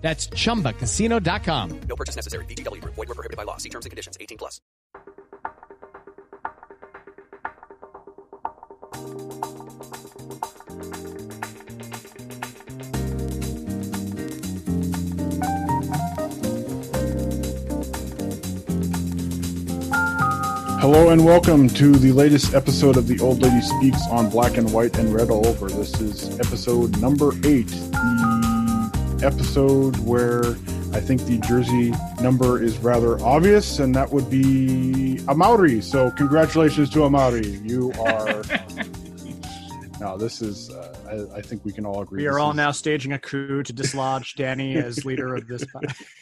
That's ChumbaCasino.com. No purchase necessary. VGW Group. Void were prohibited by law. See terms and conditions. 18 plus. Hello and welcome to the latest episode of The Old Lady Speaks on Black and White and Read All Over. This is episode number eight, the episode where I think the jersey number is rather obvious, and that would be Amauri. So, congratulations to Amauri. You are. no, this is. Uh, I, I, think we can all agree. We are all is, now staging a coup to dislodge Danny as leader of this.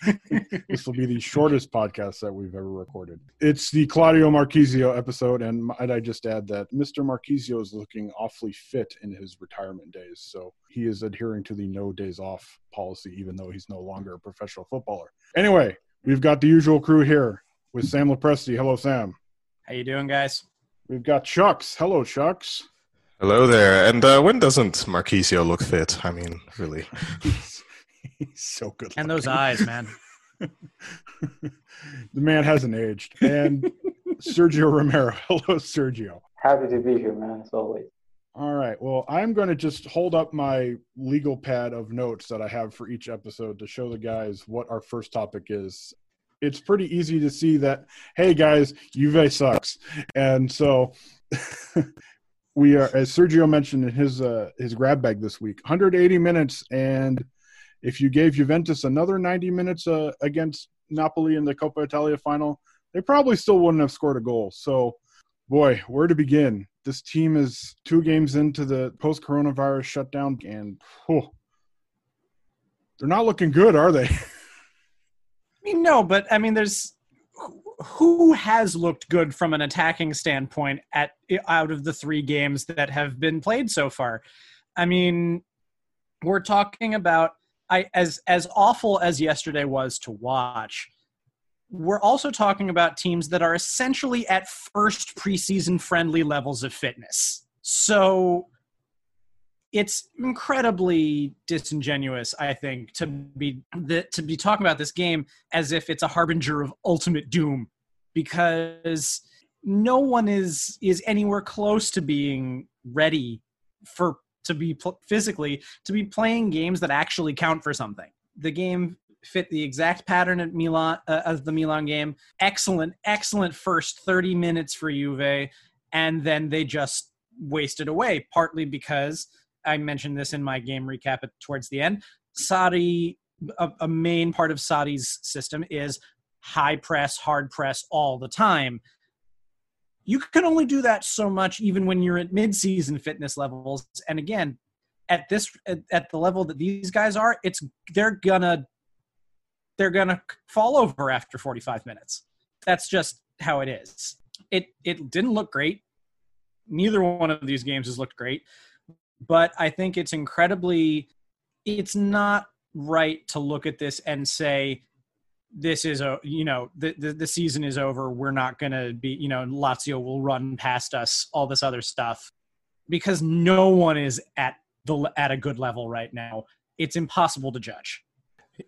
this will be the shortest podcast that we've ever recorded. It's the Claudio Marchisio episode, and might I just add that Mr. Marchisio is looking awfully fit in his retirement days. So he is adhering to the no days off policy, even though he's no longer a professional footballer. Anyway, we've got the usual crew here with Sam Lopresti. Hello, Sam. How you doing, guys? We've got Chucks. Hello, Chucks. Hello there. And uh, when doesn't Marchisio look fit? I mean, really. he's, he's so good. And those eyes, man. the man hasn't aged. And Sergio Romero. Hello, Sergio. Happy to be here, man, as always. All right. Well, I'm going to just hold up my legal pad of notes that I have for each episode to show the guys what our first topic is. It's pretty easy to see that, hey, guys, Juve sucks. And so we are, as Sergio mentioned in his uh, his grab bag this week, 180 minutes, and if you gave Juventus another 90 minutes uh, against Napoli in the Coppa Italia final, they probably still wouldn't have scored a goal. So, boy, where to begin? This team is two games into the post-coronavirus shutdown, and oh, they're not looking good, are they? I mean, no, but I mean, there's who has looked good from an attacking standpoint at out of the three games that have been played so far. I mean, we're talking about I as as awful as yesterday was to watch. We're also talking about teams that are essentially at first preseason friendly levels of fitness. So it's incredibly disingenuous i think to be the, to be talking about this game as if it's a harbinger of ultimate doom because no one is is anywhere close to being ready for to be pl- physically to be playing games that actually count for something. The game fit the exact pattern at Milan uh, of the Milan game. Excellent excellent first 30 minutes for Juve and then they just wasted away partly because I mentioned this in my game recap at, towards the end. Sarri, a, a main part of Sarri's system is high press, hard press all the time. You can only do that so much, even when you're at mid-season fitness levels. And again, at this at, at the level that these guys are, it's they're gonna they're gonna fall over after 45 minutes. That's just how it is. It it didn't look great. Neither one of these games has looked great, but I think it's incredibly. It's not right to look at this and say this is a you know the, the, the season is over we're not going to be you know lazio will run past us all this other stuff because no one is at the at a good level right now it's impossible to judge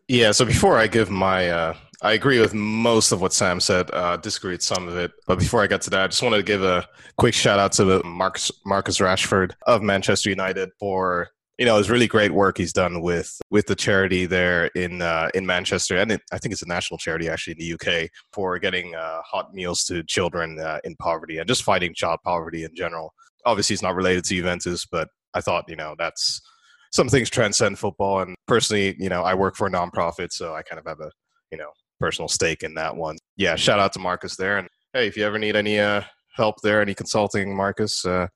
yeah so before i give my uh i agree with most of what sam said uh disagree with some of it but before i get to that i just wanted to give a quick shout out to marcus marcus rashford of manchester united for you know, his really great work he's done with with the charity there in uh, in Manchester, and it, I think it's a national charity actually in the UK for getting uh, hot meals to children uh, in poverty and just fighting child poverty in general. Obviously, it's not related to Juventus, but I thought you know that's some things transcend football. And personally, you know, I work for a nonprofit, so I kind of have a you know personal stake in that one. Yeah, shout out to Marcus there, and hey, if you ever need any uh, help there, any consulting, Marcus, uh,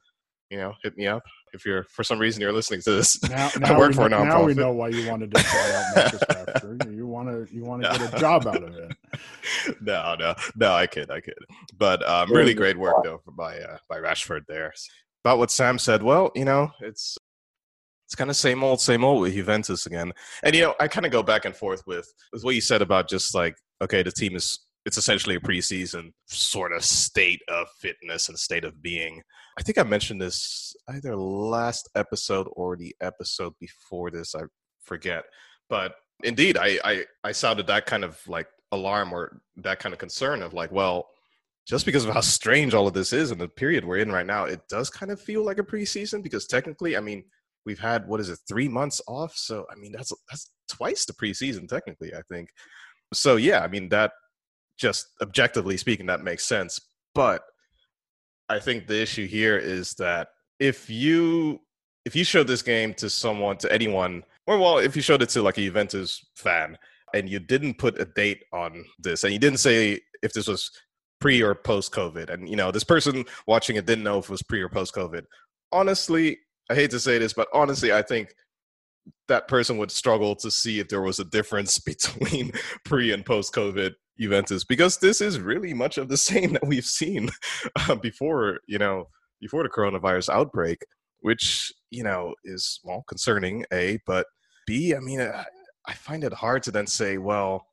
you know, hit me up if you're for some reason you're listening to this. Now, now I work we, for a nonprofit. Now we know why you wanted to try out Marcus Rashford. You want to you want to get a job out of it. no, no, no. I kid, I kid. But um, really great work though by uh, by Rashford there. About what Sam said. Well, you know, it's it's kind of same old, same old with Juventus again. And you know, I kind of go back and forth with with what you said about just like okay, the team is it's essentially a preseason sort of state of fitness and state of being. I think I mentioned this either last episode or the episode before this. I forget, but indeed, I I, I sounded that kind of like alarm or that kind of concern of like, well, just because of how strange all of this is in the period we're in right now, it does kind of feel like a preseason because technically, I mean, we've had what is it, three months off? So I mean, that's that's twice the preseason technically. I think. So yeah, I mean that just objectively speaking, that makes sense. But I think the issue here is that if you if you showed this game to someone to anyone, or well, if you showed it to like a Juventus fan and you didn't put a date on this and you didn't say if this was pre or post COVID, and you know this person watching it didn't know if it was pre or post COVID. Honestly, I hate to say this, but honestly, I think that person would struggle to see if there was a difference between pre and post COVID Juventus because this is really much of the same that we've seen uh, before, you know, before the coronavirus outbreak, which, you know, is, well, concerning, A, but B, I mean, I, find it hard to then say, well,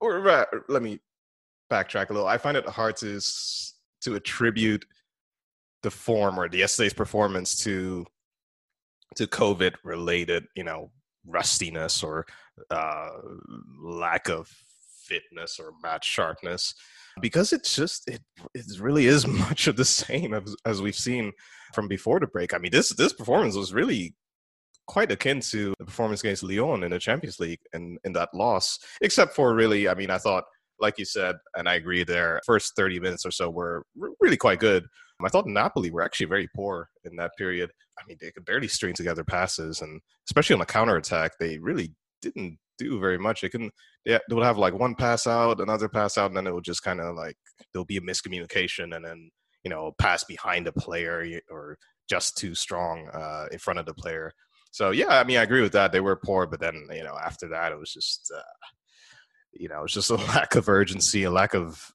or uh, let me backtrack a little. I find it hard to, to attribute the form or the yesterday's performance to to COVID related, you know, rustiness or uh, lack of fitness or match sharpness because it's just it it really is much of the same as, as we've seen from before the break. I mean, this this performance was really quite akin to the performance against Lyon in the Champions League and in that loss, except for really, I mean, I thought, like you said, and I agree there, first 30 minutes or so were really quite good. I thought Napoli were actually very poor in that period. I mean, they could barely string together passes, and especially on the counter attack, they really didn't do very much. It can they, they would have like one pass out, another pass out, and then it would just kind of like there'll be a miscommunication, and then you know pass behind a player or just too strong uh, in front of the player. So yeah, I mean I agree with that. They were poor, but then you know after that it was just uh, you know it's just a lack of urgency, a lack of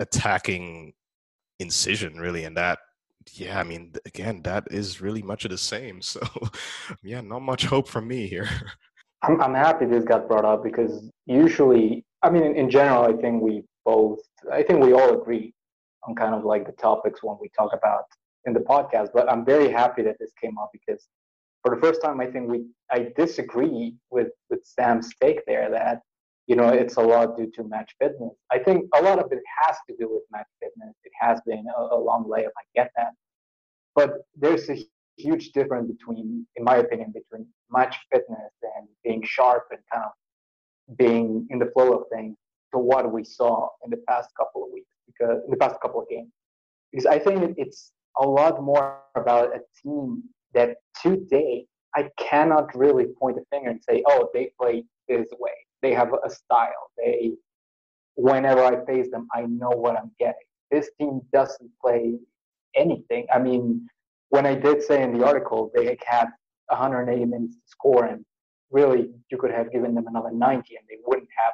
attacking incision really, and that yeah, I mean, again, that is really much of the same. So, yeah, not much hope for me here. I'm, I'm happy this got brought up because usually, I mean, in, in general, I think we both, I think we all agree on kind of like the topics when we talk about in the podcast. But I'm very happy that this came up because for the first time, I think we, I disagree with with Sam's take there that you know it's a lot due to match fitness. I think a lot of it has to do with match fitness. It has been a, a long layup. I get that, but there's a huge difference between, in my opinion, between match fitness and being sharp and kind of being in the flow of things to what we saw in the past couple of weeks, because in the past couple of games. Because I think it's a lot more about a team that today I cannot really point a finger and say, oh, they play this way. They have a style. They, whenever I face them, I know what I'm getting. This team doesn't play anything. I mean, when I did say in the article they had 180 minutes to score, and really you could have given them another 90 and they wouldn't have.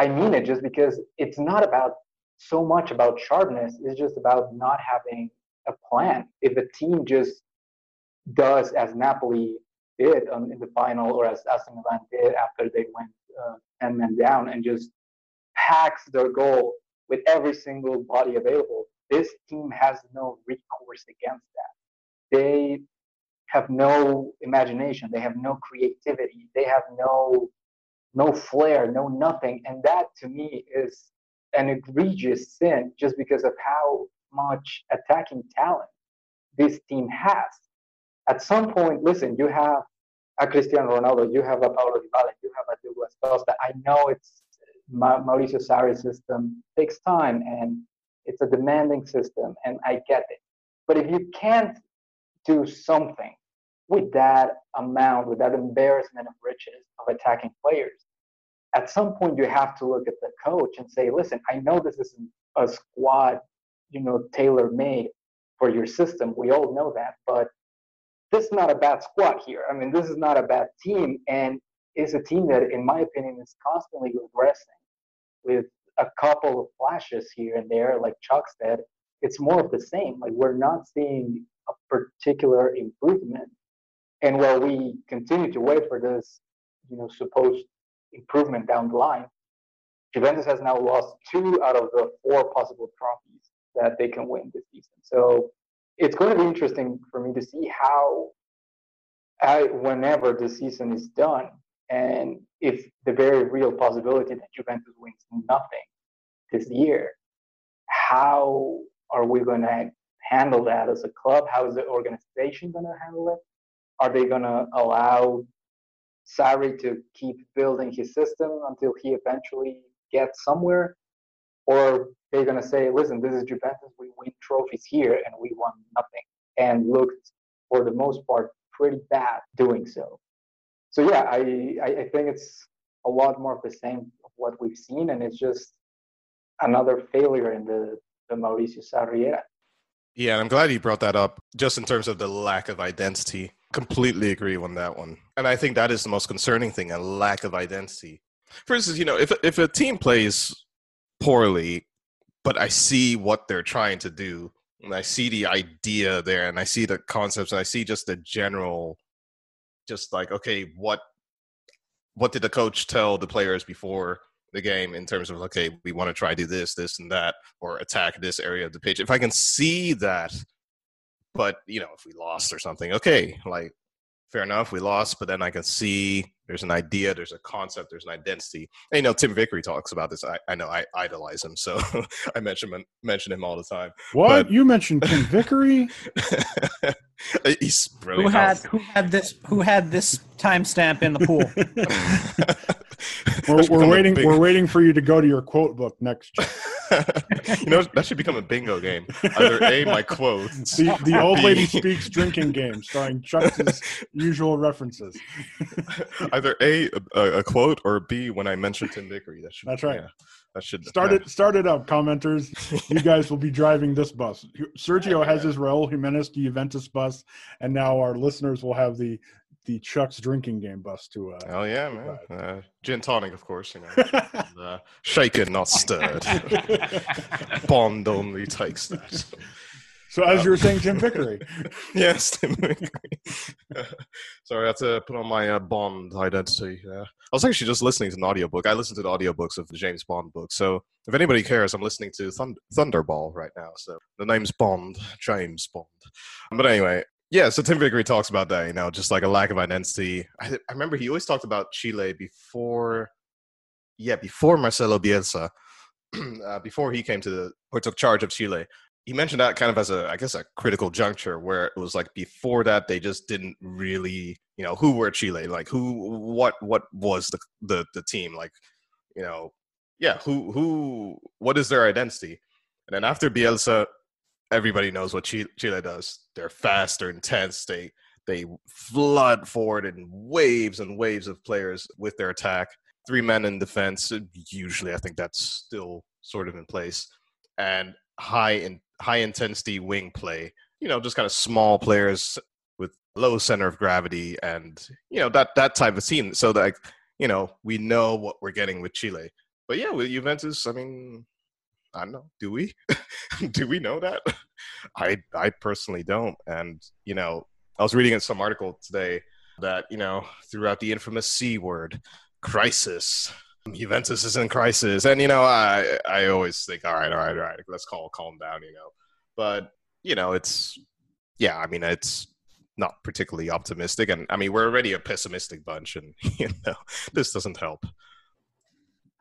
I mean it just because it's not about so much about sharpness, it's just about not having a plan. If a team just does as Napoli did um, in the final, or as AC Milan did after they went uh, 10 men down, and just packs their goal with every single body available, this team has no recourse against that. They have no imagination. They have no creativity. They have no no flair, no nothing. And that to me is an egregious sin just because of how much attacking talent this team has. At some point, listen, you have a Cristiano Ronaldo, you have a Paulo Dybala, you have a Douglas Costa. I know it's Mauricio Sarri's system takes time and it's a demanding system, and I get it. But if you can't do something with that amount, with that embarrassment of riches of attacking players, at some point you have to look at the coach and say, listen, I know this isn't a squad, you know, tailor made for your system. We all know that, but this is not a bad squad here. I mean, this is not a bad team, and it's a team that, in my opinion, is constantly regressing with a couple of flashes here and there, like Chuck said. It's more of the same. Like we're not seeing a particular improvement. And while we continue to wait for this, you know, supposed improvement down the line, Juventus has now lost two out of the four possible trophies that they can win this season. So it's going to be interesting for me to see how, I, whenever the season is done, and if the very real possibility that Juventus wins nothing this year, how are we going to handle that as a club? How is the organization going to handle it? Are they going to allow Sarri to keep building his system until he eventually gets somewhere? Or are going to say, listen, this is Juventus, we win trophies here and we won nothing, and looked for the most part pretty bad doing so. So yeah, I, I, think it's a lot more of the same of what we've seen, and it's just another failure in the, the Mauricio Sarri era. Yeah, and I'm glad you brought that up just in terms of the lack of identity. Completely agree on that one. And I think that is the most concerning thing a lack of identity. For instance, you know, if, if a team plays poorly, but I see what they're trying to do, and I see the idea there, and I see the concepts, and I see just the general, just like, okay, what what did the coach tell the players before the game in terms of okay, we want to try do this, this, and that, or attack this area of the pitch. If I can see that, but you know, if we lost or something, okay, like fair enough, we lost, but then I can see there's an idea, there's a concept, there's an identity. And, you know, Tim Vickery talks about this. I, I know I idolize him, so I mention him, mention him all the time. What but, you mentioned Tim Vickery? Uh, he's brilliant. Who had who had this who had this timestamp in the pool? we're, we're waiting. Big... We're waiting for you to go to your quote book next. you know that should become a bingo game. Either a my quotes. The, the old lady speaks drinking game, starring Chuck's usual references. Either a, a, a quote or b when I mention Tim Vickery. That should. That's right. Yeah, that should start yeah. it. Start it up, commenters. You guys will be driving this bus. Sergio has his Raul Jimenez to Juventus bus, and now our listeners will have the the Chuck's drinking game bus to. Uh, oh yeah, man! Uh, gin tonic, of course. You know, and, uh, shaken, not stirred. Bond only takes that. So, as um, you were saying, Tim Vickery. yes, Tim Vickery. Sorry, I had to put on my uh, Bond identity. Yeah I was actually just listening to an audiobook. I listen to the audiobooks of the James Bond book. So, if anybody cares, I'm listening to Thund- Thunderball right now. So, the name's Bond, James Bond. But anyway, yeah, so Tim Vickery talks about that, you know, just like a lack of identity. I, I remember he always talked about Chile before, yeah, before Marcelo Bielsa, uh, before he came to the, or took charge of Chile. He mentioned that kind of as a, I guess, a critical juncture where it was like before that they just didn't really, you know, who were Chile, like who, what, what was the the the team, like, you know, yeah, who who, what is their identity? And then after Bielsa, everybody knows what Chile, does. They're fast, they're intense, they they flood forward in waves and waves of players with their attack. Three men in defense. Usually, I think that's still sort of in place, and high in high intensity wing play. You know, just kind of small players with low center of gravity, and you know that that type of team. So that you know we know what we're getting with Chile. But yeah, with Juventus, I mean, I don't know. Do we? do we know that? I I personally don't. And you know, I was reading in some article today that you know throughout the infamous C word, crisis. Juventus is in crisis, and you know, I I always think, all right, all right, all right, let's call calm down, you know. But you know, it's yeah, I mean, it's not particularly optimistic, and I mean, we're already a pessimistic bunch, and you know, this doesn't help.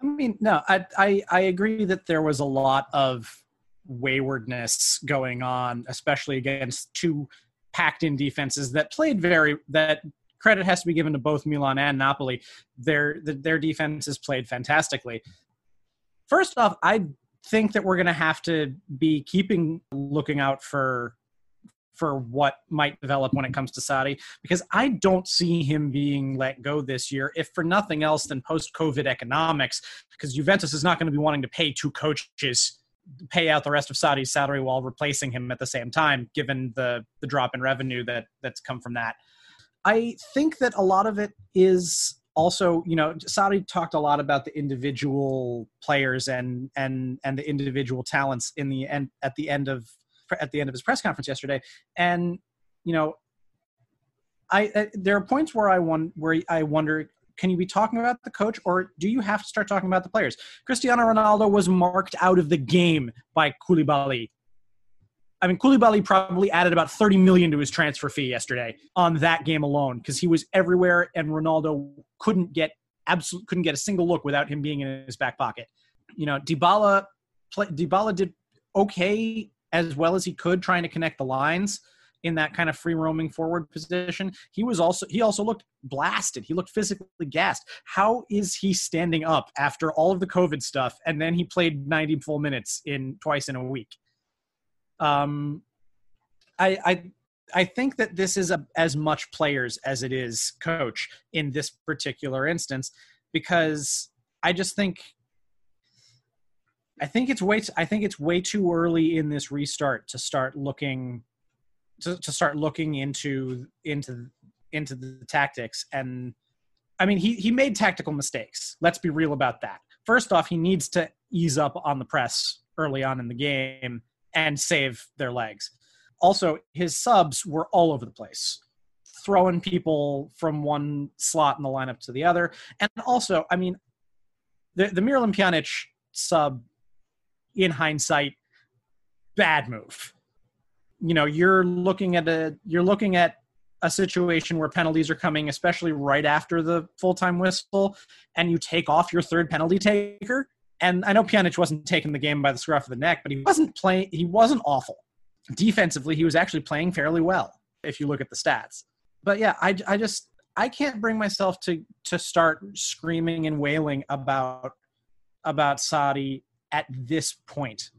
I mean, no, I, I I agree that there was a lot of waywardness going on, especially against two packed-in defenses that played very that credit has to be given to both Milan and Napoli. Their their defenses played fantastically. First off, I think that we're going to have to be keeping looking out for for what might develop when it comes to Sarri because I don't see him being let go this year, if for nothing else than post COVID economics, because Juventus is not going to be wanting to pay two coaches pay out the rest of Sarri's salary while replacing him at the same time, given the the drop in revenue that that's come from that. I think that a lot of it is also, you know, Saudi talked a lot about the individual players and and and the individual talents in the end at the end of at the end of his press conference yesterday, and you know, I, I there are points where I want where I wonder can you be talking about the coach or do you have to start talking about the players? Cristiano Ronaldo was marked out of the game by Koulibaly. I mean, Koulibaly probably added about 30 million to his transfer fee yesterday on that game alone because he was everywhere and Ronaldo couldn't get absolutely couldn't get a single look without him being in his back pocket. You know, Dybala play, Dybala did okay as well as he could trying to connect the lines in that kind of free roaming forward position. He was also he also looked blasted. He looked physically gassed. How is he standing up after all of the COVID stuff and then he played 90 full minutes in twice in a week? Um I I I think that this is a, as much players as it is coach in this particular instance because I just think I think it's way I think it's way too early in this restart to start looking to, to start looking into into into the tactics and I mean he he made tactical mistakes. Let's be real about that. First off, he needs to ease up on the press early on in the game and save their legs. Also, his subs were all over the place, throwing people from one slot in the lineup to the other. And also, I mean, the the Miralem Pjanic sub in hindsight, bad move. You know, you're looking at a you're looking at a situation where penalties are coming, especially right after the full time whistle, and you take off your third penalty taker. And I know Pjanic wasn't taking the game by the scruff of the neck, but he wasn't playing. He wasn't awful defensively. He was actually playing fairly well if you look at the stats. But yeah, I, I just I can't bring myself to to start screaming and wailing about about Sarri at this point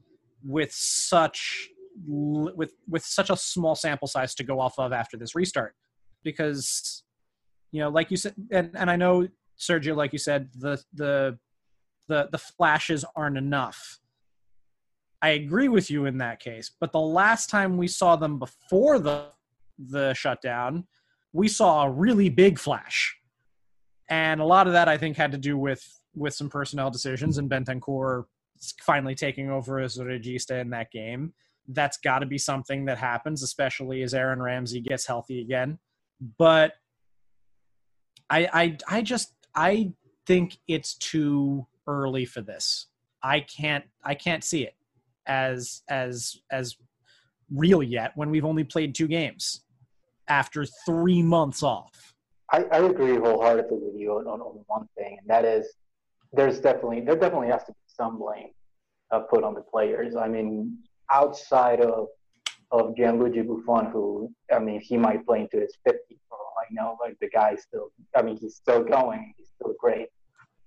with such with with such a small sample size to go off of after this restart. Because you know like you said and, and i know sergio like you said the the the the flashes aren't enough. I agree with you in that case but the last time we saw them before the the shutdown we saw a really big flash. And a lot of that i think had to do with with some personnel decisions and Bentancur finally taking over as regista in that game. That's got to be something that happens, especially as Aaron Ramsey gets healthy again. But I, I, I just, I think it's too early for this. I can't, I can't see it as, as, as real yet when we've only played two games after three months off. I, I agree wholeheartedly with you on, on, on one thing, and that is there's definitely there definitely has to be some blame uh, put on the players. I mean, outside of of Gianluigi Buffon, who I mean, he might play into his 50 for all I know. Like the guy's still, I mean, he's still going. He's still great.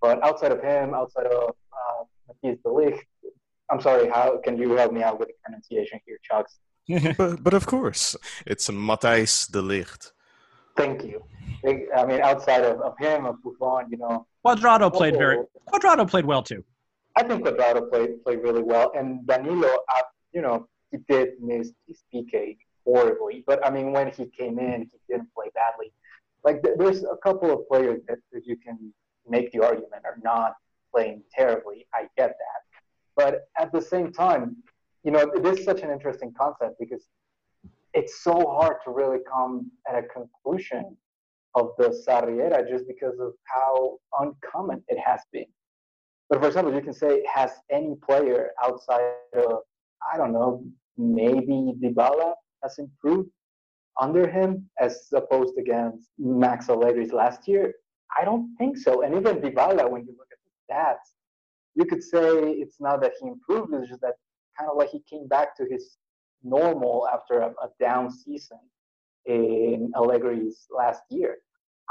But outside of him, outside of uh, Matthijs de Ligt, I'm sorry. How can you help me out with the pronunciation here, Chucks? but, but of course, it's Matthijs de Ligt. Thank you. I mean, outside of, of him, of Buffon, you know. Cuadrado played very. Cuadrado played well too. I think Cuadrado played played really well, and Danilo, uh, you know, he did miss his PK horribly, but I mean, when he came in, he didn't play badly. Like, th- there's a couple of players that, that you can make the argument are not playing terribly. I get that, but at the same time, you know, it is such an interesting concept because it's so hard to really come at a conclusion of the Sarri era just because of how uncommon it has been. But for example, you can say, has any player outside of, I don't know, maybe Dybala has improved under him as opposed against Max Allegri's last year? I don't think so. And even Dybala, when you look at the stats, you could say it's not that he improved, it's just that kind of like he came back to his normal after a, a down season in Allegri's last year.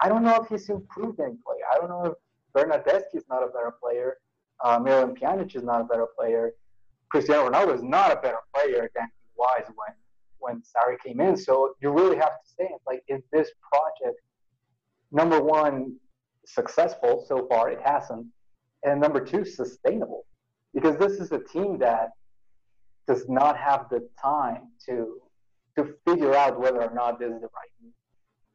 I don't know if he's improved any play. I don't know if Bernardeschi is not a better player. Uh, Miralem Pjanic is not a better player. Cristiano Ronaldo is not a better player than he was when when Sarri came in. So you really have to say, like, is this project number one successful so far? It hasn't, and number two sustainable, because this is a team that does not have the time to to figure out whether or not this is the right move.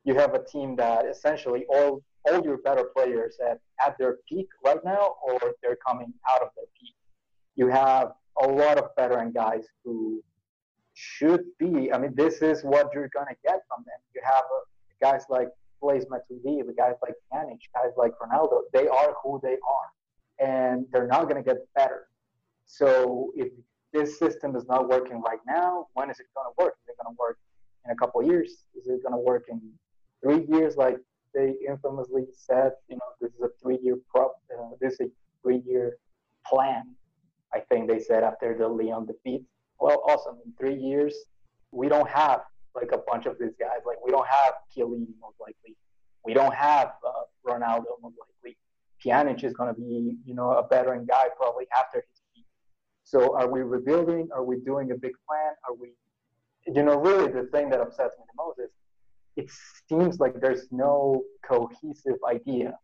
You have a team that essentially all all your better players at, at their peak right now or they're coming out of their peak. You have a lot of veteran guys who should be I mean this is what you're gonna get from them. You have uh, guys like Blaise Matuidi, the guys like Pjanic, guys like Ronaldo, they are who they are. And they're not gonna get better. So if this system is not working right now. When is it going to work? Is it going to work in a couple years? Is it going to work in three years, like they infamously said? You know, this is a three-year prop. Uh, this is a three-year plan. I think they said after the Lyon defeat. Well, awesome. In three years, we don't have like a bunch of these guys. Like we don't have Chiellini most likely. We don't have uh, Ronaldo most likely. Pjanic is going to be, you know, a veteran guy probably after his so are we rebuilding? Are we doing a big plan? Are we, you know, really the thing that upsets me the most is it seems like there's no cohesive idea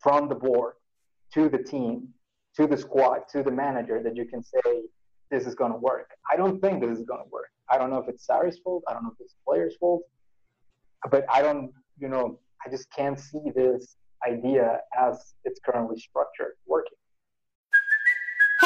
from the board to the team, to the squad, to the manager that you can say this is going to work. I don't think this is going to work. I don't know if it's Sarri's fault. I don't know if it's players' fault. But I don't, you know, I just can't see this idea as it's currently structured working.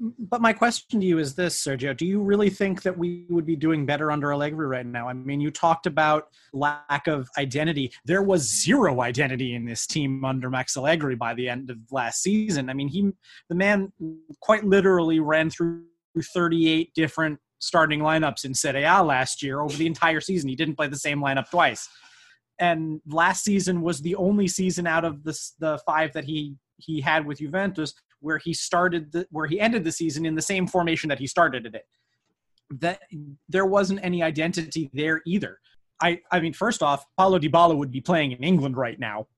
but my question to you is this, Sergio: Do you really think that we would be doing better under Allegri right now? I mean, you talked about lack of identity. There was zero identity in this team under Max Allegri by the end of last season. I mean, he, the man, quite literally ran through 38 different starting lineups in Serie A last year over the entire season. He didn't play the same lineup twice, and last season was the only season out of the the five that he he had with Juventus where he started the, where he ended the season in the same formation that he started it. That there wasn't any identity there either. I I mean, first off, Paulo Dybala would be playing in England right now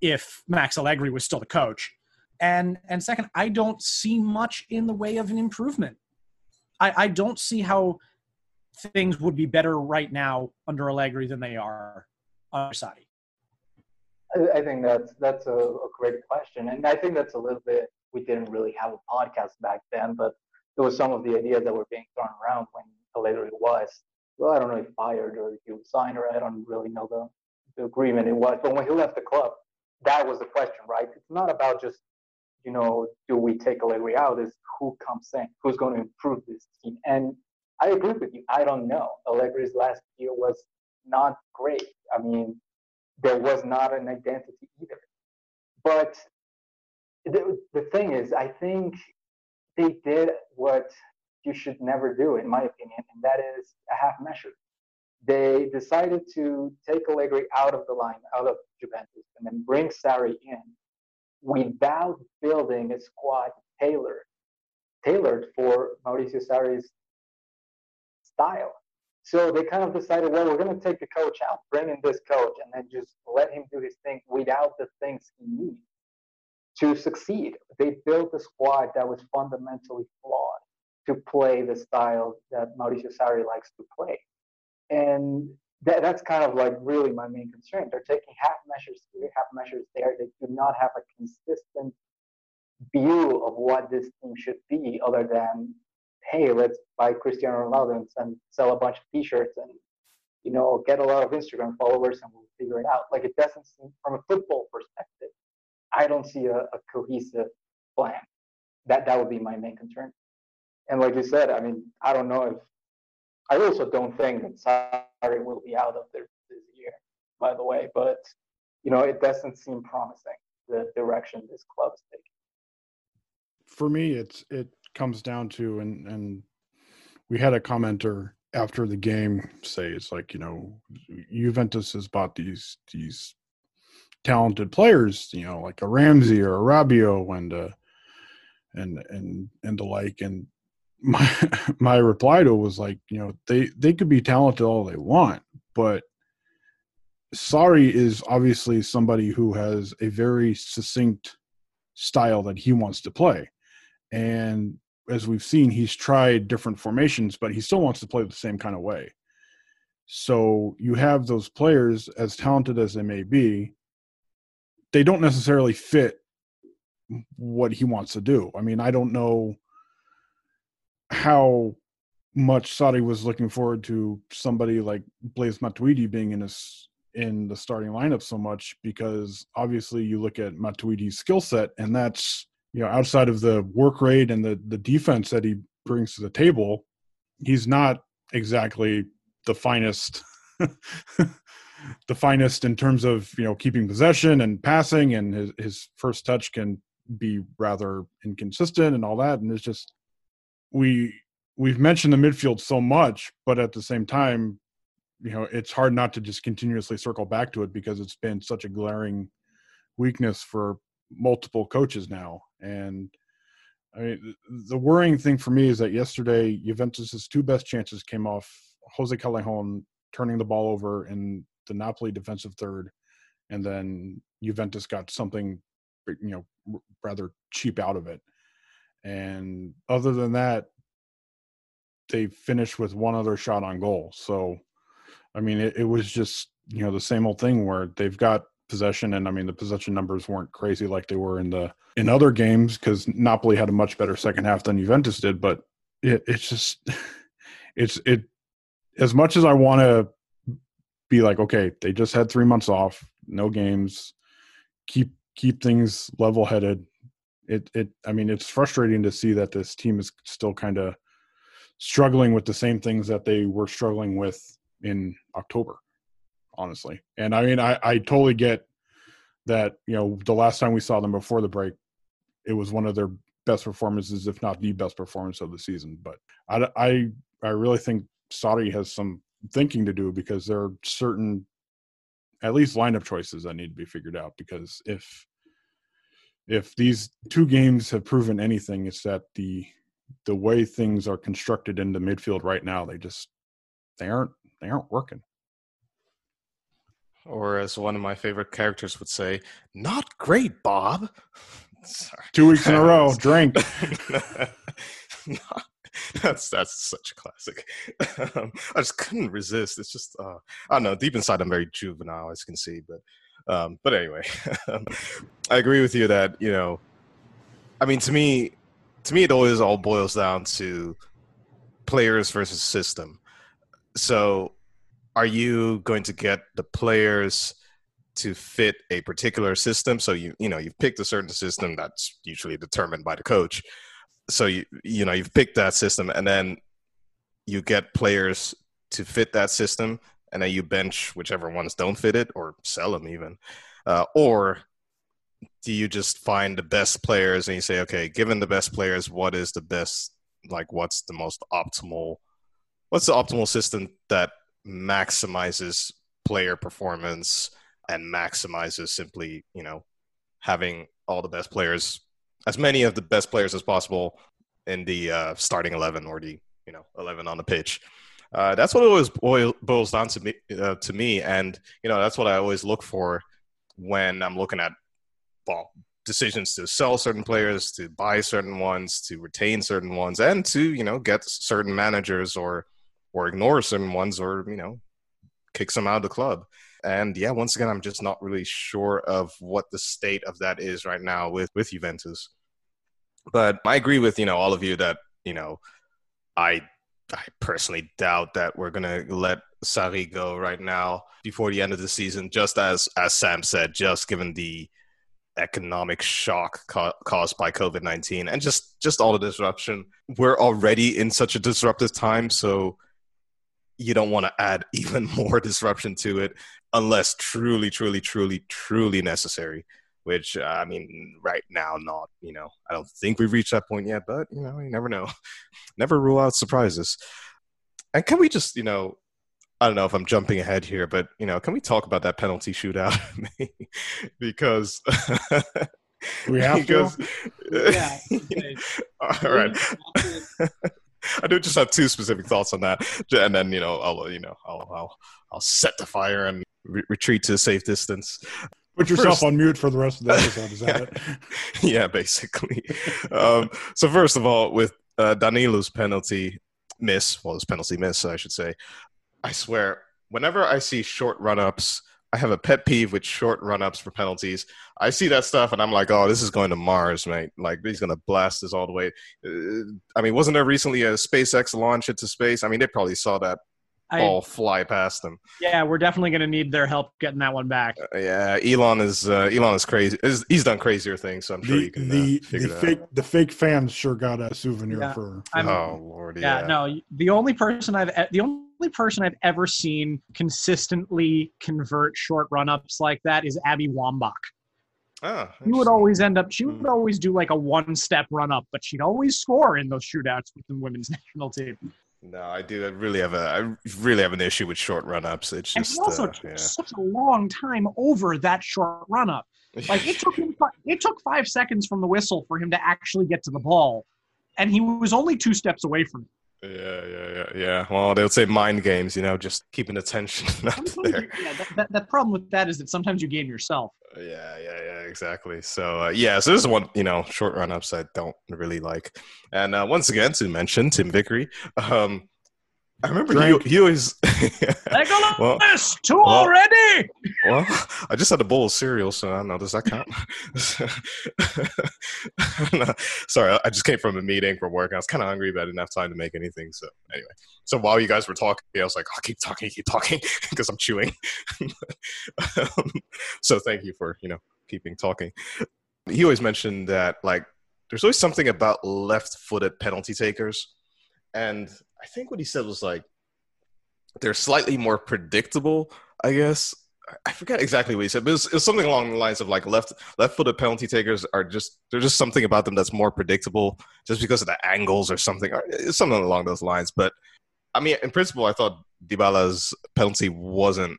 if Max Allegri was still the coach. And and second, I don't see much in the way of an improvement. I, I don't see how things would be better right now under Allegri than they are under Sarri. I think that's that's a, a, great question, and I think that's a little bit we didn't really have a podcast back then, but there was some of the ideas that were being thrown around when Allegri was. Well, I don't know if fired or if he was signed, or I don't really know the, the agreement it was. But when he left the club, that was the question, right? It's not about just, you know, do we take Allegri out? It's who comes in, who's going to improve this team. And I agree with you. I don't know. Allegri's last year was not great. I mean, there was not an identity either. But the, the thing is, I think they did what you should never do, in my opinion, and that is a half measure. they decided to take Allegri out of the line, out of Juventus, and then bring Sarri in without building a squad tailored tailored for Mauricio Sarri's style. So they kind of decided, well, we're going to take the coach out, bring in this coach, and then just let him do his thing without the things he needs to succeed. They built a squad that was fundamentally flawed to play the style that Mauricio Sarri likes to play. And that, that's kind of like really my main concern. They're taking half measures here, half measures there. They do not have a consistent view of what this team should be other than, hey, let's buy Cristiano Ronaldo and sell a bunch of t-shirts and, you know, get a lot of Instagram followers and we'll figure it out. Like it doesn't seem, from a football perspective, I don't see a, a cohesive plan. That, that would be my main concern. And like you said, I mean, I don't know if I also don't think that Sarri will be out of there this year, by the way. But you know, it doesn't seem promising the direction this club is taking. For me, it's it comes down to and and we had a commenter after the game say it's like you know Juventus has bought these these talented players, you know, like a Ramsey or a Rabiot and uh, and and and the like, and my my reply to was like, you know, they they could be talented all they want, but Sarri is obviously somebody who has a very succinct style that he wants to play. And as we've seen, he's tried different formations, but he still wants to play the same kind of way. So you have those players, as talented as they may be, they don't necessarily fit what he wants to do. I mean, I don't know how much Sarri was looking forward to somebody like Blaise Matuidi being in his in the starting lineup so much because obviously you look at Matuidi's skill set and that's you know outside of the work rate and the the defense that he brings to the table, he's not exactly the finest the finest in terms of you know keeping possession and passing and his his first touch can be rather inconsistent and all that and it's just we we've mentioned the midfield so much, but at the same time, you know, it's hard not to just continuously circle back to it because it's been such a glaring weakness for multiple coaches now. And I mean, the worrying thing for me is that yesterday Juventus's two best chances came off Jose Callejon turning the ball over in the Napoli defensive third, and then Juventus got something, you know, rather cheap out of it. And other than that, they finished with one other shot on goal. So, I mean, it, it was just, you know, the same old thing where they've got possession and I mean the possession numbers weren't crazy like they were in the in other games because Napoli had a much better second half than Juventus did, but it, it's just it's it as much as I want to be like, okay, they just had three months off, no games, keep keep things level headed it it I mean it's frustrating to see that this team is still kind of struggling with the same things that they were struggling with in October, honestly. And I mean I I totally get that you know the last time we saw them before the break, it was one of their best performances, if not the best performance of the season. But I I I really think Sarri has some thinking to do because there are certain at least lineup choices that need to be figured out because if if these two games have proven anything, it's that the the way things are constructed in the midfield right now, they just they aren't they aren't working. Or as one of my favorite characters would say, "Not great, Bob." Sorry. Two weeks in a row, drink. that's that's such a classic. Um, I just couldn't resist. It's just uh, I don't know. Deep inside, I'm very juvenile, as you can see, but um, but anyway, I agree with you that you know, I mean, to me, to me, it always all boils down to players versus system. So, are you going to get the players to fit a particular system? So you you know you've picked a certain system that's usually determined by the coach. So you you know you've picked that system, and then you get players to fit that system and then you bench whichever ones don't fit it or sell them even. Uh, or do you just find the best players and you say okay given the best players what is the best like what's the most optimal what's the optimal system that maximizes player performance and maximizes simply, you know, having all the best players, as many of the best players as possible in the uh, starting 11 or the, you know, 11 on the pitch. Uh, that's what it always boil, boils down to me, uh, to me. And, you know, that's what I always look for when I'm looking at decisions to sell certain players, to buy certain ones, to retain certain ones, and to, you know, get certain managers or, or ignore certain ones or, you know, kick some out of the club. And yeah, once again, I'm just not really sure of what the state of that is right now with with Juventus. But I agree with you know all of you that you know I I personally doubt that we're gonna let Sarri go right now before the end of the season. Just as as Sam said, just given the economic shock ca- caused by COVID nineteen and just just all the disruption, we're already in such a disruptive time. So you don't want to add even more disruption to it unless truly, truly, truly, truly necessary. Which uh, I mean, right now, not. You know, I don't think we've reached that point yet, but you know, you never know. never rule out surprises. And can we just, you know, I don't know if I'm jumping ahead here, but you know, can we talk about that penalty shootout? because we have because, to. Yeah. all right. I do just have two specific thoughts on that, and then you know I'll you know I'll I'll, I'll set the fire and re- retreat to a safe distance. Put yourself First- on mute for the rest of the episode. Is that it? yeah, basically. um, so first of all, with uh, Danilo's penalty miss, well, his penalty miss, I should say. I swear, whenever I see short run-ups, I have a pet peeve with short run-ups for penalties. I see that stuff and I'm like, oh, this is going to Mars, mate. Like he's going to blast this all the way. Uh, I mean, wasn't there recently a SpaceX launch into space? I mean, they probably saw that I- ball fly past them. Yeah, we're definitely going to need their help getting that one back. Uh, yeah, Elon is uh, Elon is crazy. Is, he's done crazier things, so I'm sure the you can the, uh, figure the that fake the fake fans sure got a souvenir Yeah. for. I'm- Oh lord, Yeah, yeah. no, the only person I've the only person I've ever seen consistently convert short run-ups like that is Abby Wambach. Ah, She would always end up she would always do like a one-step run-up, but she'd always score in those shootouts with the women's national team. No, I do. I really have a. I really have an issue with short run-ups. It's just. he also uh, yeah. such a long time over that short run-up. Like it took him, it took five seconds from the whistle for him to actually get to the ball, and he was only two steps away from it. Yeah, yeah, yeah, yeah. Well, they would say mind games. You know, just keeping attention up there. yeah, that, that, that problem with that is that sometimes you game yourself. Yeah, yeah, yeah, exactly. So uh, yeah, so this is one you know short run ups I don't really like. And uh, once again, to mention Tim Vickery, um, I remember he, Drink. he always. Legolas, Well- two well- already. Well, I just had a bowl of cereal, so I don't know. Does that count? Sorry, I just came from a meeting for work. I was kind of hungry, but I didn't have time to make anything. So anyway, so while you guys were talking, I was like, "I'll keep talking, keep talking," because I'm chewing. um, so thank you for you know keeping talking. He always mentioned that like there's always something about left-footed penalty takers, and I think what he said was like they're slightly more predictable, I guess. I forget exactly what he said, but it was, it something along the lines of like left left-footed penalty takers are just there's just something about them that's more predictable, just because of the angles or something, or it's something along those lines. But I mean, in principle, I thought Dybala's penalty wasn't.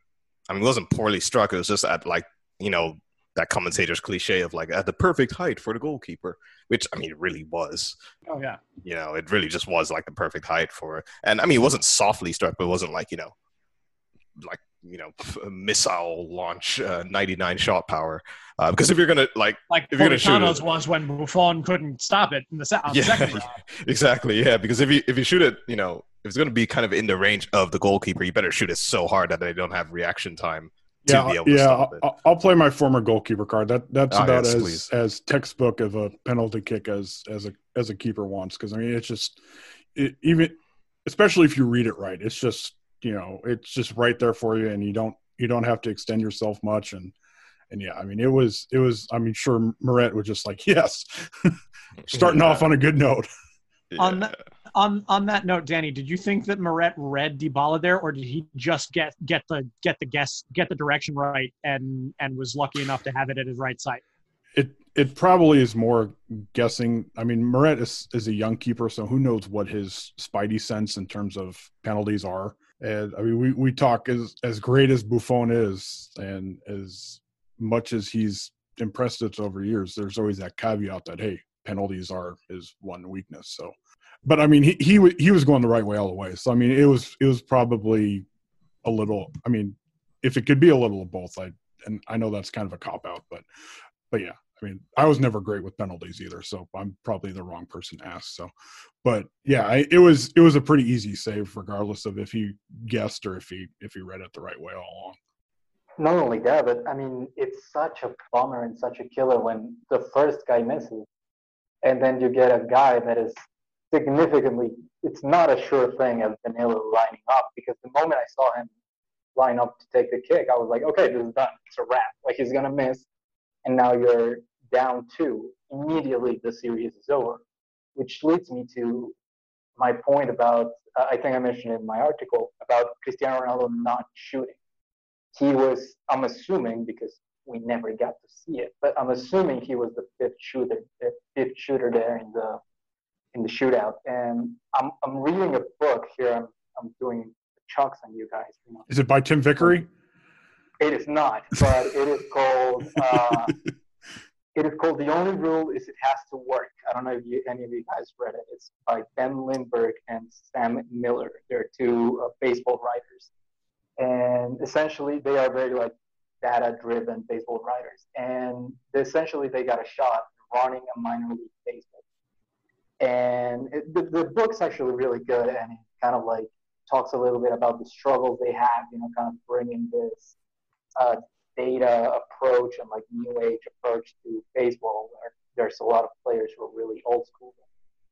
I mean, it wasn't poorly struck. It was just at like you know that commentator's cliche of like at the perfect height for the goalkeeper, which I mean, it really was Oh yeah. you know, it really just was like the perfect height for it. And I mean, it wasn't softly struck, but it wasn't like, you know, like, you know, missile launch, uh, 99 shot power. Uh, because if you're going to, like, Like if you're going to shoot Politano's it, was when Buffon couldn't stop it in the, se- on the yeah, second round. exactly. Yeah. Because if you, if you shoot it, you know, if it's going to be kind of in the range of the goalkeeper, you better shoot it so hard that they don't have reaction time to Yeah, be able to yeah. stop it. I'll, I'll play my former goalkeeper card. That that's Ah, about yes, as please. as textbook of a penalty kick as as a as a keeper wants. Because I mean, it's just it, even especially if you read it right, it's just you know it's just right there for you, and you don't you don't have to extend yourself much. And and yeah, I mean, it was it was. I mean, sure, Meret was just like yes, starting Yeah. off on a good note. On that on on that note, Danny, did you think that Meret read Dybala there, or did he just get get the get the guess get the direction right and and was lucky enough to have it at his right side? It it probably is more guessing. I mean, Meret is is a young keeper, so who knows what his spidey sense in terms of penalties are. And I mean, we, we talk as as great as Buffon is, and as much as he's impressed us over years, there's always that caveat that hey, penalties are his one weakness. So, but I mean, he he he was going the right way all the way. So I mean, it was it was probably a little. I mean, if it could be a little of both, I and I know that's kind of a cop out, but but yeah, I mean, I was never great with penalties either, so I'm probably the wrong person to ask. So, but yeah, I, it was it was a pretty easy save, regardless of if he guessed or if he if he read it the right way all along. Not only that, but I mean, it's such a bummer and such a killer when the first guy misses, and then you get a guy that is significantly. It's not a sure thing as Danilo lining up because the moment I saw him line up to take the kick, I was like, okay, this is done. It's a wrap. Like he's gonna miss, and now you're down two. Immediately, the series is over, which leads me to my point about. Uh, I think I mentioned in my article about Cristiano Ronaldo not shooting he was i'm assuming because we never got to see it but i'm assuming he was the fifth shooter the fifth shooter there in the in the shootout and i'm, I'm reading a book here i'm, I'm doing chunks on you guys you know. Is it by Tim Vickery? it is not but it is called uh, it is called the only rule is it has to work. I don't know if you, any of you guys read it. It's by ben lindbergh and sam miller. They're two uh, baseball writers. And essentially they are very like data driven baseball writers. And essentially they got a shot running a minor league baseball. And it, the, the book's actually really good and it kind of like talks a little bit about the struggles they have you know kind of bringing this uh, data approach and like new age approach to baseball where there's a lot of players who are really old school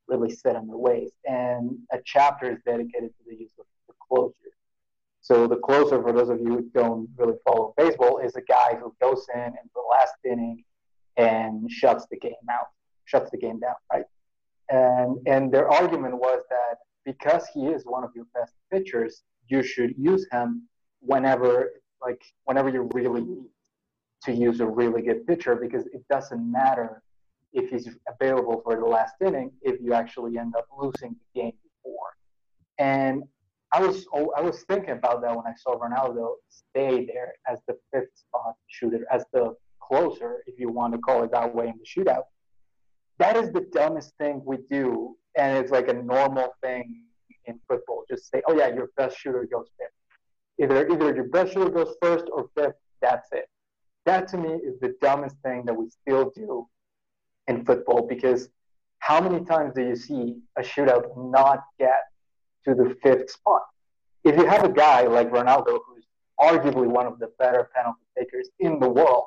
really set in their ways and a chapter is dedicated to the use of the closer. so the closer, for those of you who don't really follow baseball, is a guy who goes in in the last inning and shuts the game out, shuts the game down, right? And and their argument was that because he is one of your best pitchers, you should use him whenever, like whenever you really need to use a really good pitcher, because it doesn't matter if he's available for the last inning if you actually end up losing the game before. And I was I was thinking about that when I saw Ronaldo stay there as the fifth spot shooter, as the closer, if you want to call it that way, in the shootout. That is the dumbest thing we do, and it's like a normal thing in football. Just say, "Oh yeah, your best shooter goes fifth. Either either your best shooter goes first or fifth. That's it." That to me is the dumbest thing that we still do in football because how many times do you see a shootout not get to the fifth spot. If you have a guy like Ronaldo, who's arguably one of the better penalty takers in the world,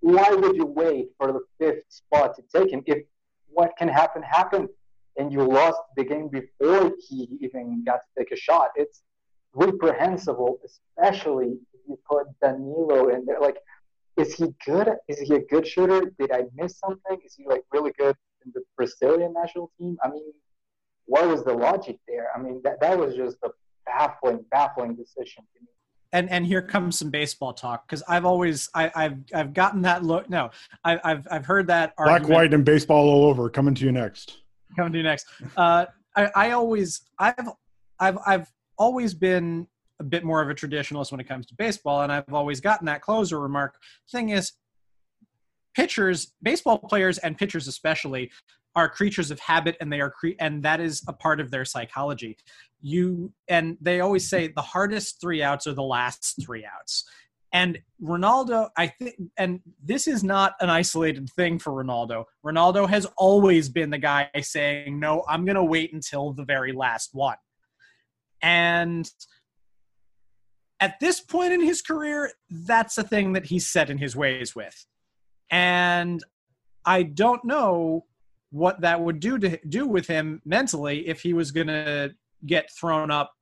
why would you wait for the fifth spot to take him if what can happen happened and you lost the game before he even got to take a shot? It's reprehensible, especially if you put Danilo in there. Like, is he good? Is he a good shooter? Did I miss something? Is he like really good in the Brazilian national team? I mean, what was the logic there? I mean, that, that was just a baffling, baffling decision to me. and and here comes some baseball talk because I've always I, I've I've gotten that look. No, I, I've I've heard that Black, argument white, and baseball all over. Coming to you next. coming to you next. Uh, I, I always I've I've I've always been a bit more of a traditionalist when it comes to baseball, and I've always gotten that closer remark. Thing is, pitchers, baseball players, and pitchers especially are creatures of habit, and they are cre- and that is a part of their psychology. You and they always say the hardest three outs are the last three outs. And Ronaldo, I think, and this is not an isolated thing for Ronaldo. Ronaldo has always been the guy saying, No, I'm going to wait until the very last one. And at this point in his career, that's a thing that he's set in his ways with. And I don't know what that would do to do with him mentally if he was going to get thrown up,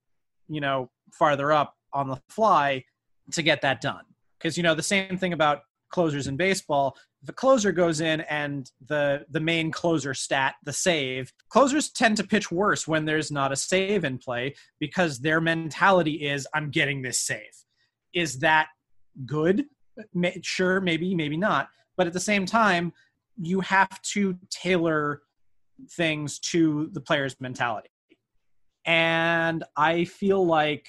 you know, farther up on the fly to get that done. Because you know the same thing about closers in baseball. A closer goes in and the the main closer stat, the save, closers tend to pitch worse when there's not a save in play because their mentality is I'm getting this save. Is that good? Sure, maybe, maybe not. But at the same time, you have to tailor things to the player's mentality. And I feel like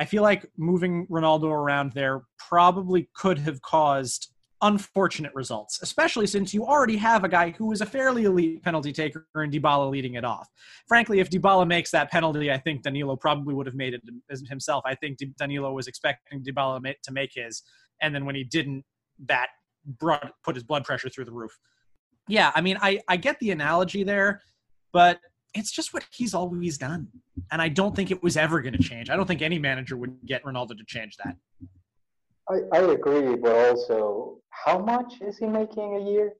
I feel like moving Ronaldo around there probably could have caused unfortunate results, especially since you already have a guy who is a fairly elite penalty taker and Dybala leading it off. Frankly, if Dybala makes that penalty, I think Danilo probably would have made it himself. I think Danilo was expecting Dybala to make his, and then when he didn't, that brought put his blood pressure through the roof. Yeah, I mean, I I get the analogy there, but it's just what he's always done. And I don't think it was ever going to change. I don't think any manager would get Ronaldo to change that. I, I agree, but also, how much is he making a year?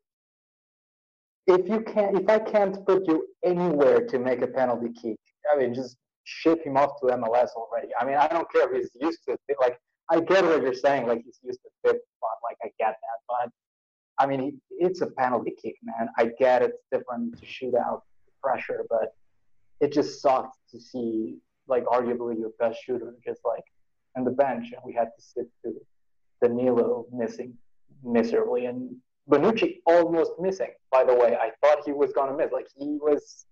If you can't, if I can't put you anywhere to make a penalty kick, I mean, just ship him off to MLS already. I mean, I don't care if he's used to it. Like, I get what you're saying. Like, he's used to fifth spot. Like, I get that. But I mean, it's a penalty kick, man. I get it's different to shoot out pressure, but it just sucked to see like arguably your best shooter just like on the bench, and we had to sit through Danilo missing miserably and Bonucci almost missing. By the way, I thought he was gonna miss. Like he was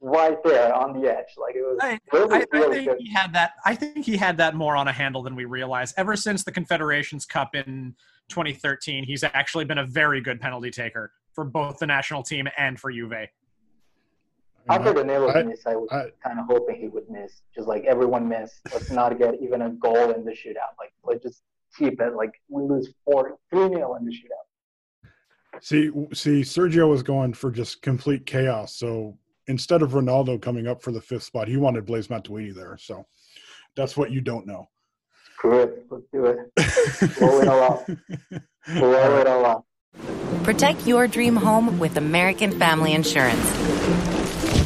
right there on the edge. Like it was I, really, I, I really think good. he had that. I think he had that more on a handle than we realize. Ever since the Confederations Cup in 2013, he's actually been a very good penalty taker for both the national team and for Juve. After mm-hmm. Danilo's I- miss, I was kind of hoping he would miss. Just like everyone missed. Let's not get even a goal in the shootout. Like let's just keep it. Like we lose four, three nil in the shootout. See, see, Sergio was going for just complete chaos. So instead of Ronaldo coming up for the fifth spot, he wanted Blaise Matuidi there. So that's what you don't know. Screw it. Let's do it. Blow it all up. Blow it all up. Protect your dream home with American Family Insurance.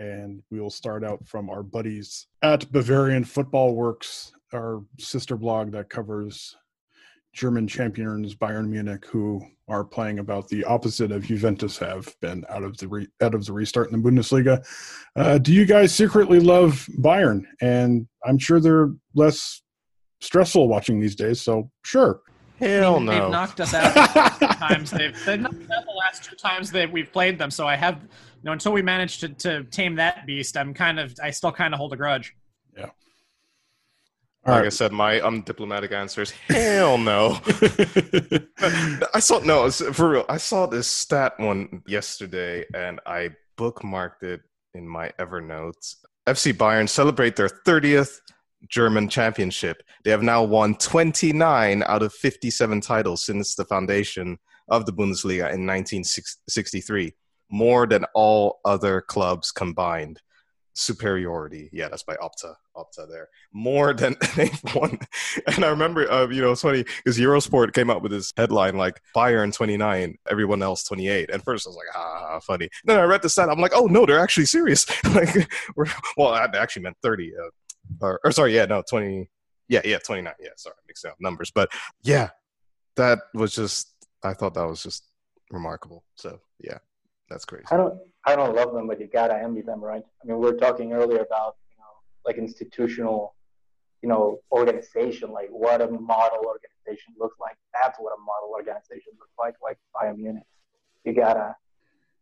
And we will start out from our buddies at Bavarian Football Works, our sister blog that covers German champions Bayern Munich, who are playing about the opposite of Juventus have been out of the re- out of the restart in the Bundesliga. Uh, do you guys secretly love Bayern? And I'm sure they're less stressful watching these days. So sure. Hell no. They've knocked us out the last two times. They've, they've knocked us out the last two times that we've played them. So I have, you know, until we manage to, to tame that beast, I'm kind of, I still kind of hold a grudge. Yeah. Like I said, my um, undiplomatic answer is hell no. I saw no for real. I saw this stat one yesterday, and I bookmarked it in my Evernote. FC Bayern celebrate their 30th German championship. They have now won 29 out of 57 titles since the foundation of the Bundesliga in 1963, more than all other clubs combined superiority. Yeah, that's by Opta. Opta there. More than they've won. And I remember, uh, you know, it's funny because Eurosport came out with this headline like Bayern 29, everyone else 28. And first I was like, ah, funny. Then I read the stat. I'm like, oh no, they're actually serious. like, we're, well, that actually meant 30. Uh, or, or sorry, yeah, no, 20. Yeah, yeah, 29. Yeah, sorry, mixed up numbers. But yeah, that was just, I thought that was just remarkable. So yeah, that's crazy. I don't I don't love them, but you gotta envy them, right? I mean, we were talking earlier about you know like institutional, you know, organization, like what a model organization looks like. That's what a model organization looks like, like Bayern Munich. You gotta,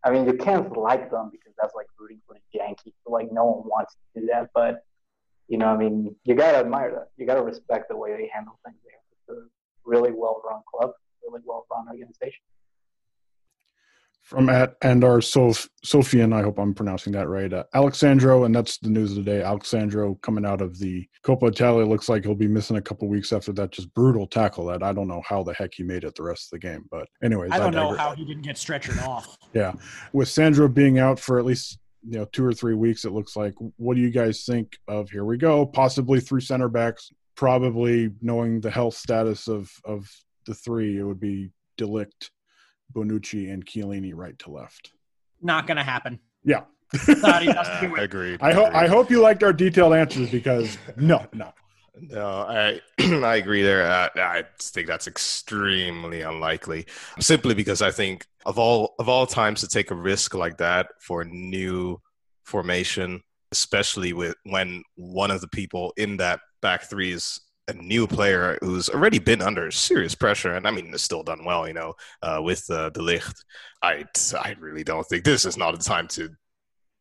I mean, you can't like them because that's like rooting for the Yankees. Like no one wants to do that, but you know, I mean, you gotta admire that. You gotta respect the way they handle things. It's a really well-run club, really well-run organization. From at and our Sof- Sofian, I hope I'm pronouncing that right. Uh, Alex Sandro, and that's the news of the day. Alex Sandro coming out of the Coppa Italia looks like he'll be missing a couple weeks after that. Just brutal tackle that I don't know how the heck he made it the rest of the game. But anyways, I don't know how he didn't get stretchered off. Yeah, with Sandro being out for at least you know two or three weeks, it looks like. What do you guys think of? Here we go. Possibly three center backs. Probably knowing the health status of of the three, it would be De Ligt, Bonucci, and Chiellini right to left. Not going to happen. Yeah. Thought he doesn't do it. Agreed. I hope I hope you liked our detailed answers because no, no. No, I I agree there. Uh, I, I think that's extremely unlikely, simply because I think of all of all times to take a risk like that for a new formation, especially with when one of the people in that back three is a new player who's already been under serious pressure, and I mean, has still done well, you know, uh, with uh, Ligt. I I really don't think this is not a time to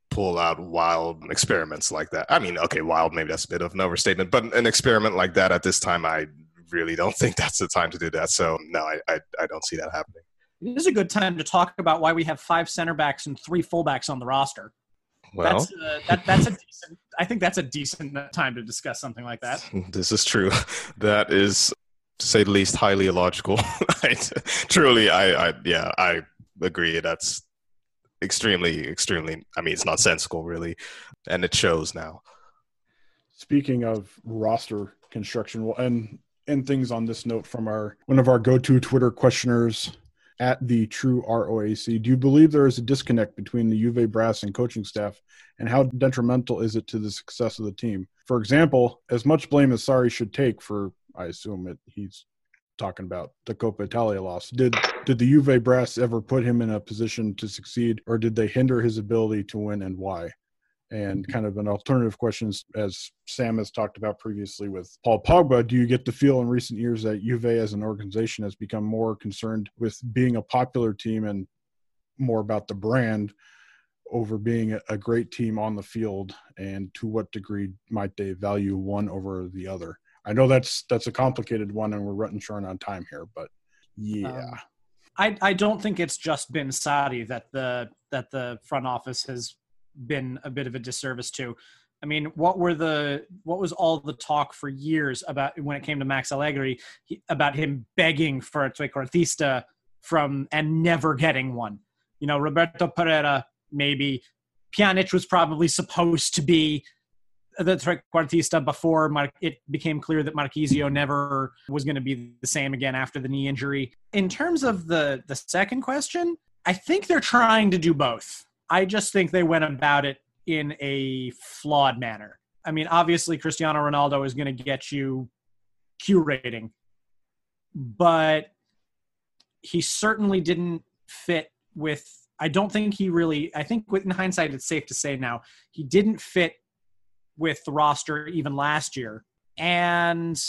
pull out wild experiments like that. I mean, okay, wild, maybe that's a bit of an overstatement, but an experiment like that at this time, I really don't think that's the time to do that. So, no, I, I, I don't see that happening. It is a good time to talk about why we have five center backs and three fullbacks on the roster. Well, that's, uh, that, that's a decent, I think that's a decent time to discuss something like that. This is true. That is, to say the least, highly illogical. Truly, I, I, yeah, I agree. That's extremely, extremely. I mean, it's nonsensical, really, and it shows now. Speaking of roster construction, well, and and things on this note from our one of our go-to Twitter questioners at the True ROAC, do you believe there is a disconnect between the Juve brass and coaching staff, and how detrimental is it to the success of the team? For example, as much blame as Sarri should take for, I assume it, he's talking about the Coppa Italia loss. Did did the Juve brass ever put him in a position to succeed, or did they hinder his ability to win, and why? And kind of an alternative question, as Sam has talked about previously with Paul Pogba, do you get the feel in recent years that Juve as an organization has become more concerned with being a popular team and more about the brand over being a great team on the field? And to what degree might they value one over the other? I know that's that's a complicated one, and we're running short on time here, but yeah. Um, I, I don't think it's just been Sarri that the that the front office has been a bit of a disservice to. I mean, what were the what was all the talk for years about when it came to Max Allegri he, about him begging for a trequartista from and never getting one? You know, Roberto Pereyra maybe Pjanic was probably supposed to be the trequartista before Mar- it became clear that Marchisio never was going to be the same again after the knee injury. In terms of the the second question, I think they're trying to do both. I just think they went about it in a flawed manner. I mean, obviously, Cristiano Ronaldo is going to get you Q rating, but he certainly didn't fit with. I don't think he really. I think, in hindsight, it's safe to say now he didn't fit with the roster even last year, and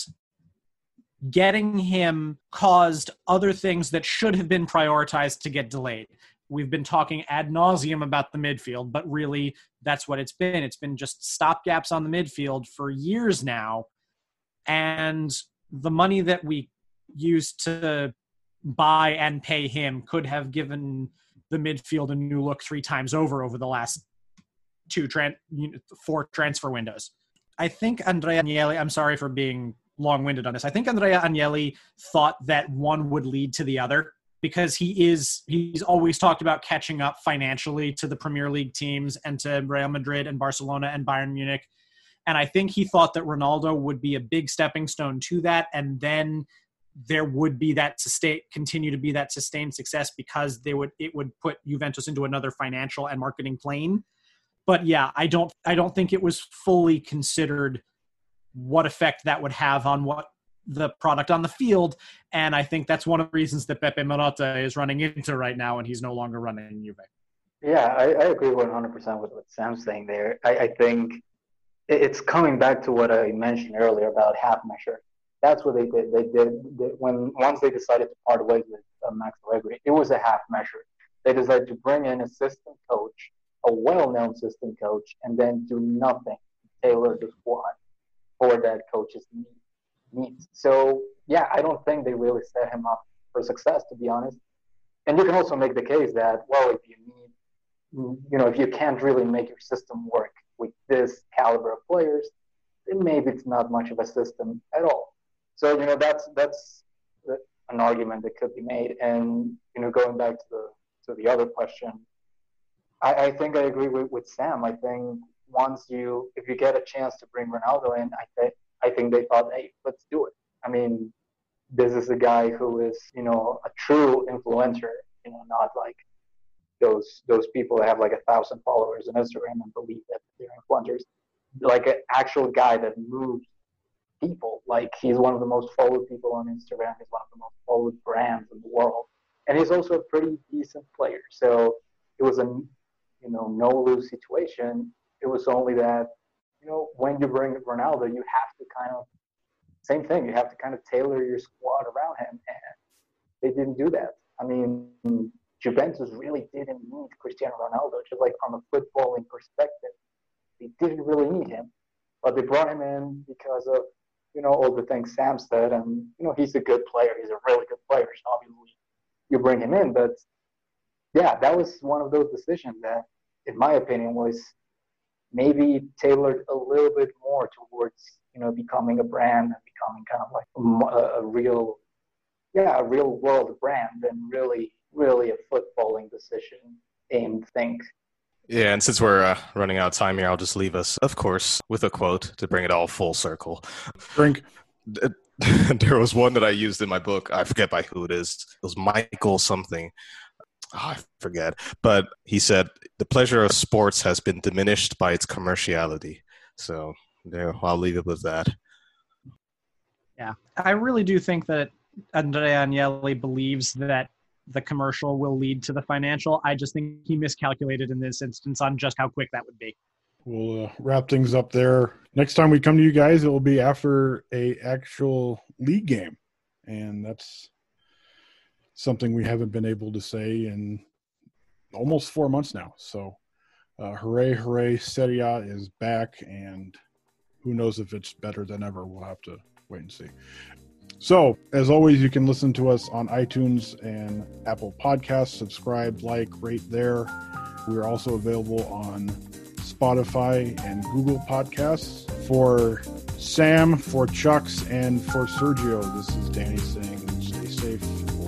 getting him caused other things that should have been prioritized to get delayed we've been talking ad nauseum about the midfield, but really that's what it's been. It's been just stopgaps on the midfield for years now. And the money that we used to buy and pay him could have given the midfield a new look three times over over the last two tran- four transfer windows. I think Andrea Agnelli, I'm sorry for being long winded on this. I think Andrea Agnelli thought that one would lead to the other because he is he's always talked about catching up financially to the Premier League teams and to Real Madrid and Barcelona and Bayern Munich. And I think he thought that Ronaldo would be a big stepping stone to that and then there would be that sustain continue to be that sustained success because they would it would put Juventus into another financial and marketing plane. But yeah, I don't I don't think it was fully considered what effect that would have on what the product on the field. And I think that's one of the reasons that Beppe Marotta is running into right now, and he's no longer running Juve. Yeah, I, I agree 100% with what Sam's saying there. I, I think it's coming back to what I mentioned earlier about half measure. That's what they did. They did they, when once they decided to part ways with uh, Max Allegri, it was a half measure. They decided to bring in assistant coach, a well-known assistant coach, and then do nothing to tailor the squad for that coach's needs needs. So yeah, I don't think they really set him up for success, to be honest. And you can also make the case that well, if you need, you know, if you can't really make your system work with this caliber of players, then maybe it's not much of a system at all. So you know, that's that's an argument that could be made. And you know, going back to the to the other question, I, I think I agree with, with Sam. I think once you, if you get a chance to bring Ronaldo in, I think I think they thought, hey, let's do it. I mean, this is a guy who is, you know, a true influencer, you know, not like those those people that have like a thousand followers on Instagram and believe that they're influencers. Like an actual guy that moves people. Like he's one of the most followed people on Instagram. He's one of the most followed brands in the world, and he's also a pretty decent player. So it was a you know no lose situation. It was only that you know when you bring Ronaldo, you have to kind of same thing. You have to kind of tailor your squad around him, and they didn't do that. I mean, Juventus really didn't need Cristiano Ronaldo, just like from a footballing perspective. They didn't really need him, but they brought him in because of you know all the things Sam said, and you know he's a good player. He's a really good player. So obviously, you bring him in, but yeah, that was one of those decisions that, in my opinion, was maybe tailored a little bit more towards you know becoming a brand and becoming kind of like a, a real, yeah, a real world brand than really, really a footballing decision aimed thing. Yeah, and since we're uh, running out of time here, I'll just leave us, of course, with a quote to bring it all full circle. Drink. there was one that I used in my book. I forget by who it is. It was Michael something. Oh, I forget. But he said, the pleasure of sports has been diminished by its commerciality. So there, I'll leave it with that. Yeah, I really do think that Andrea Agnelli believes that the commercial will lead to the financial. I just think he miscalculated in this instance on just how quick that would be. We'll uh, wrap things up there. Next time we come to you guys, it will be after a actual league game, and that's something we haven't been able to say in almost four months now. So, uh, hooray, hooray! Serie A is back, and who knows if it's better than ever? We'll have to wait and see. So, as always, you can listen to us on iTunes and Apple Podcasts. Subscribe, like, rate there. We are also available on Spotify and Google Podcasts. For Sam, for Chucks, and for Sergio, this is Danny saying